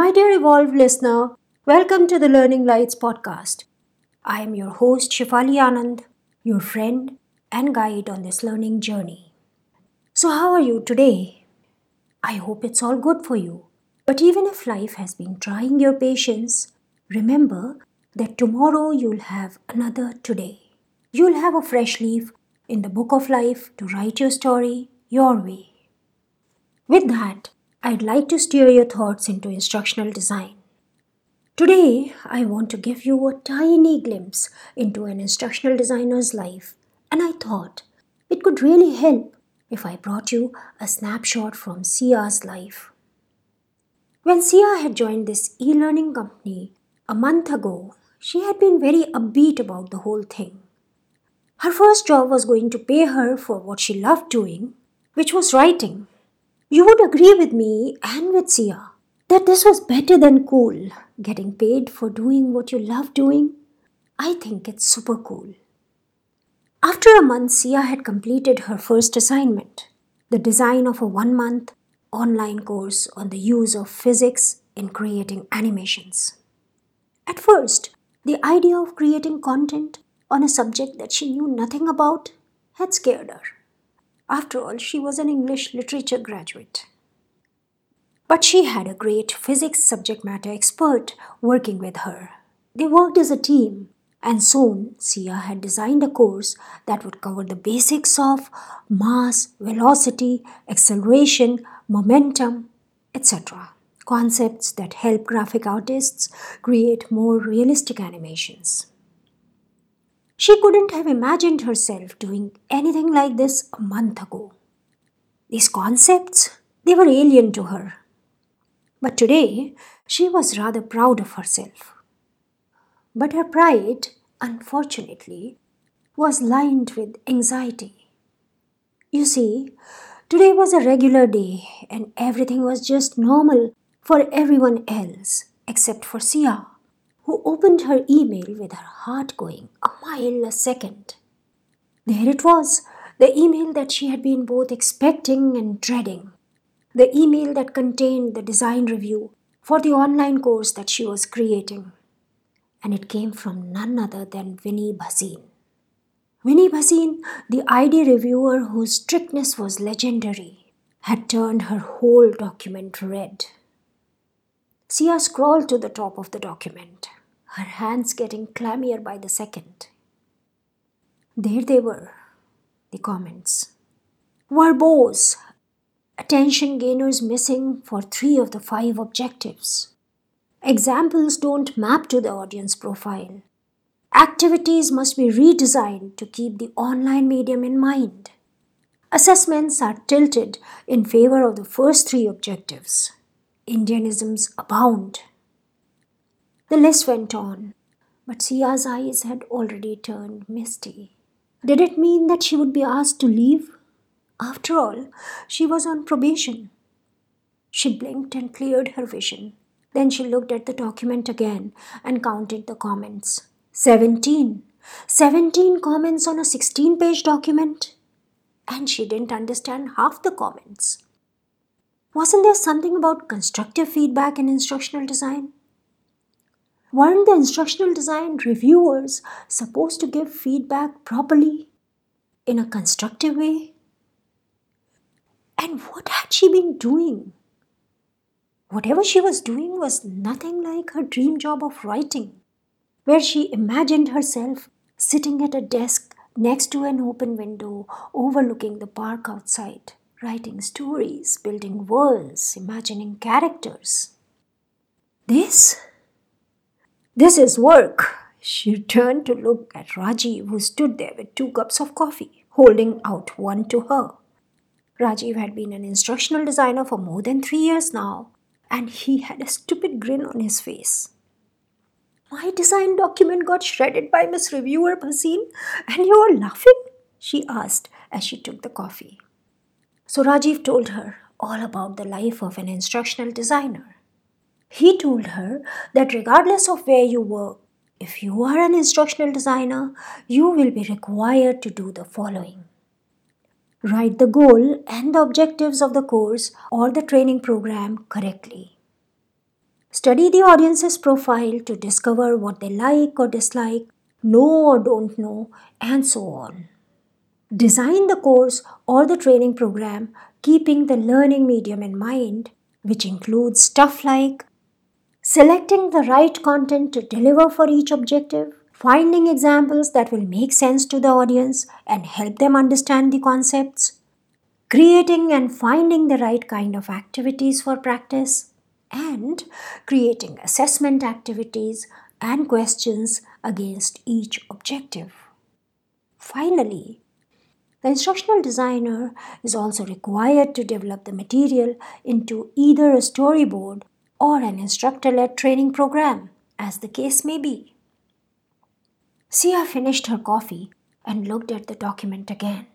My dear evolved listener, welcome to the Learning Lights podcast. I am your host, Shefali Anand, your friend and guide on this learning journey. So, how are you today? I hope it's all good for you. But even if life has been trying your patience, remember that tomorrow you'll have another today. You'll have a fresh leaf in the book of life to write your story your way. With that, I'd like to steer your thoughts into instructional design. Today, I want to give you a tiny glimpse into an instructional designer's life, and I thought it could really help if I brought you a snapshot from Sia's life. When Sia had joined this e learning company a month ago, she had been very upbeat about the whole thing. Her first job was going to pay her for what she loved doing, which was writing. You would agree with me and with Sia that this was better than cool, getting paid for doing what you love doing. I think it's super cool. After a month, Sia had completed her first assignment the design of a one month online course on the use of physics in creating animations. At first, the idea of creating content on a subject that she knew nothing about had scared her. After all, she was an English literature graduate. But she had a great physics subject matter expert working with her. They worked as a team, and soon Sia had designed a course that would cover the basics of mass, velocity, acceleration, momentum, etc. Concepts that help graphic artists create more realistic animations. She couldn't have imagined herself doing anything like this a month ago. These concepts, they were alien to her. But today, she was rather proud of herself. But her pride, unfortunately, was lined with anxiety. You see, today was a regular day and everything was just normal for everyone else except for Sia who opened her email with her heart going a mile a second. There it was, the email that she had been both expecting and dreading. The email that contained the design review for the online course that she was creating. And it came from none other than Vinny Bhasin. Vinny Bhasin, the ID reviewer whose strictness was legendary, had turned her whole document red. Sia scrolled to the top of the document her hands getting clammier by the second. There they were, the comments. Verbose, attention gainers missing for three of the five objectives. Examples don't map to the audience profile. Activities must be redesigned to keep the online medium in mind. Assessments are tilted in favor of the first three objectives. Indianisms abound. The list went on, but Sia's eyes had already turned misty. Did it mean that she would be asked to leave? After all, she was on probation. She blinked and cleared her vision. Then she looked at the document again and counted the comments. Seventeen. Seventeen comments on a 16 page document. And she didn't understand half the comments. Wasn't there something about constructive feedback in instructional design? Weren't the instructional design reviewers supposed to give feedback properly in a constructive way? And what had she been doing? Whatever she was doing was nothing like her dream job of writing, where she imagined herself sitting at a desk next to an open window overlooking the park outside, writing stories, building worlds, imagining characters. This this is work. She turned to look at Rajiv, who stood there with two cups of coffee, holding out one to her. Rajiv had been an instructional designer for more than three years now, and he had a stupid grin on his face. My design document got shredded by Miss Reviewer Bhasin, and you are laughing? she asked as she took the coffee. So Rajiv told her all about the life of an instructional designer. He told her that regardless of where you work, if you are an instructional designer, you will be required to do the following Write the goal and the objectives of the course or the training program correctly. Study the audience's profile to discover what they like or dislike, know or don't know, and so on. Design the course or the training program keeping the learning medium in mind, which includes stuff like selecting the right content to deliver for each objective, finding examples that will make sense to the audience and help them understand the concepts, creating and finding the right kind of activities for practice, and creating assessment activities and questions against each objective. Finally, the instructional designer is also required to develop the material into either a storyboard or an instructor led training program, as the case may be. Sia finished her coffee and looked at the document again.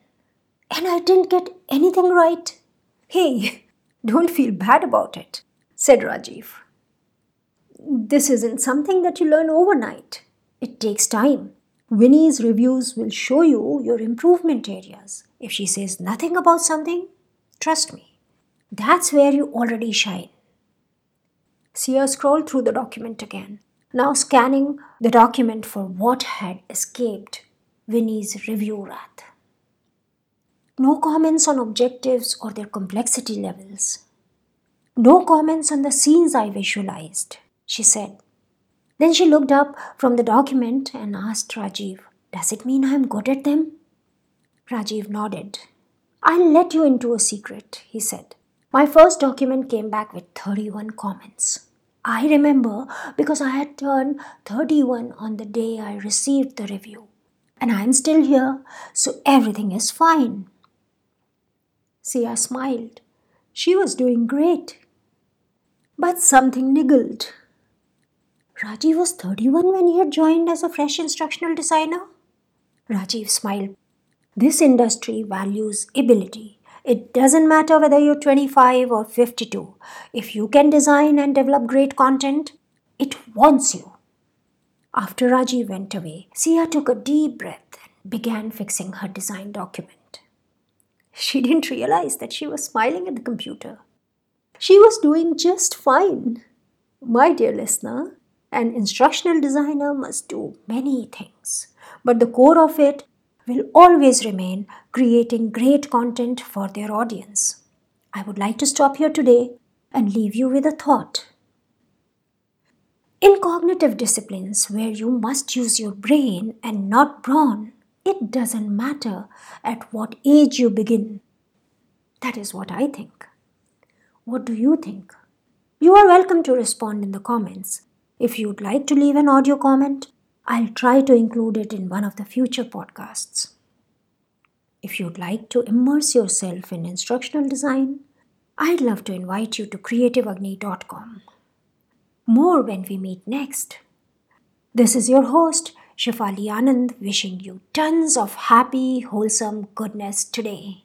And I didn't get anything right. Hey, don't feel bad about it, said Rajiv. This isn't something that you learn overnight. It takes time. Winnie's reviews will show you your improvement areas. If she says nothing about something, trust me, that's where you already shine. Sia scrolled through the document again, now scanning the document for what had escaped Winnie's review wrath. No comments on objectives or their complexity levels. No comments on the scenes I visualized, she said. Then she looked up from the document and asked Rajiv, Does it mean I'm good at them? Rajiv nodded. I'll let you into a secret, he said. My first document came back with 31 comments. I remember because I had turned 31 on the day I received the review. And I'm still here, so everything is fine. Sia smiled. She was doing great. But something niggled. Rajiv was 31 when he had joined as a fresh instructional designer? Rajiv smiled. This industry values ability. It doesn't matter whether you're 25 or 52. If you can design and develop great content, it wants you. After Raji went away, Sia took a deep breath and began fixing her design document. She didn't realize that she was smiling at the computer. She was doing just fine. My dear listener, an instructional designer must do many things, but the core of it will always remain creating great content for their audience. I would like to stop here today and leave you with a thought. In cognitive disciplines where you must use your brain and not brawn, it doesn't matter at what age you begin. That is what I think. What do you think? You are welcome to respond in the comments. If you'd like to leave an audio comment, I'll try to include it in one of the future podcasts. If you'd like to immerse yourself in instructional design, I'd love to invite you to creativeagni.com. More when we meet next. This is your host, Shefali Anand, wishing you tons of happy, wholesome goodness today.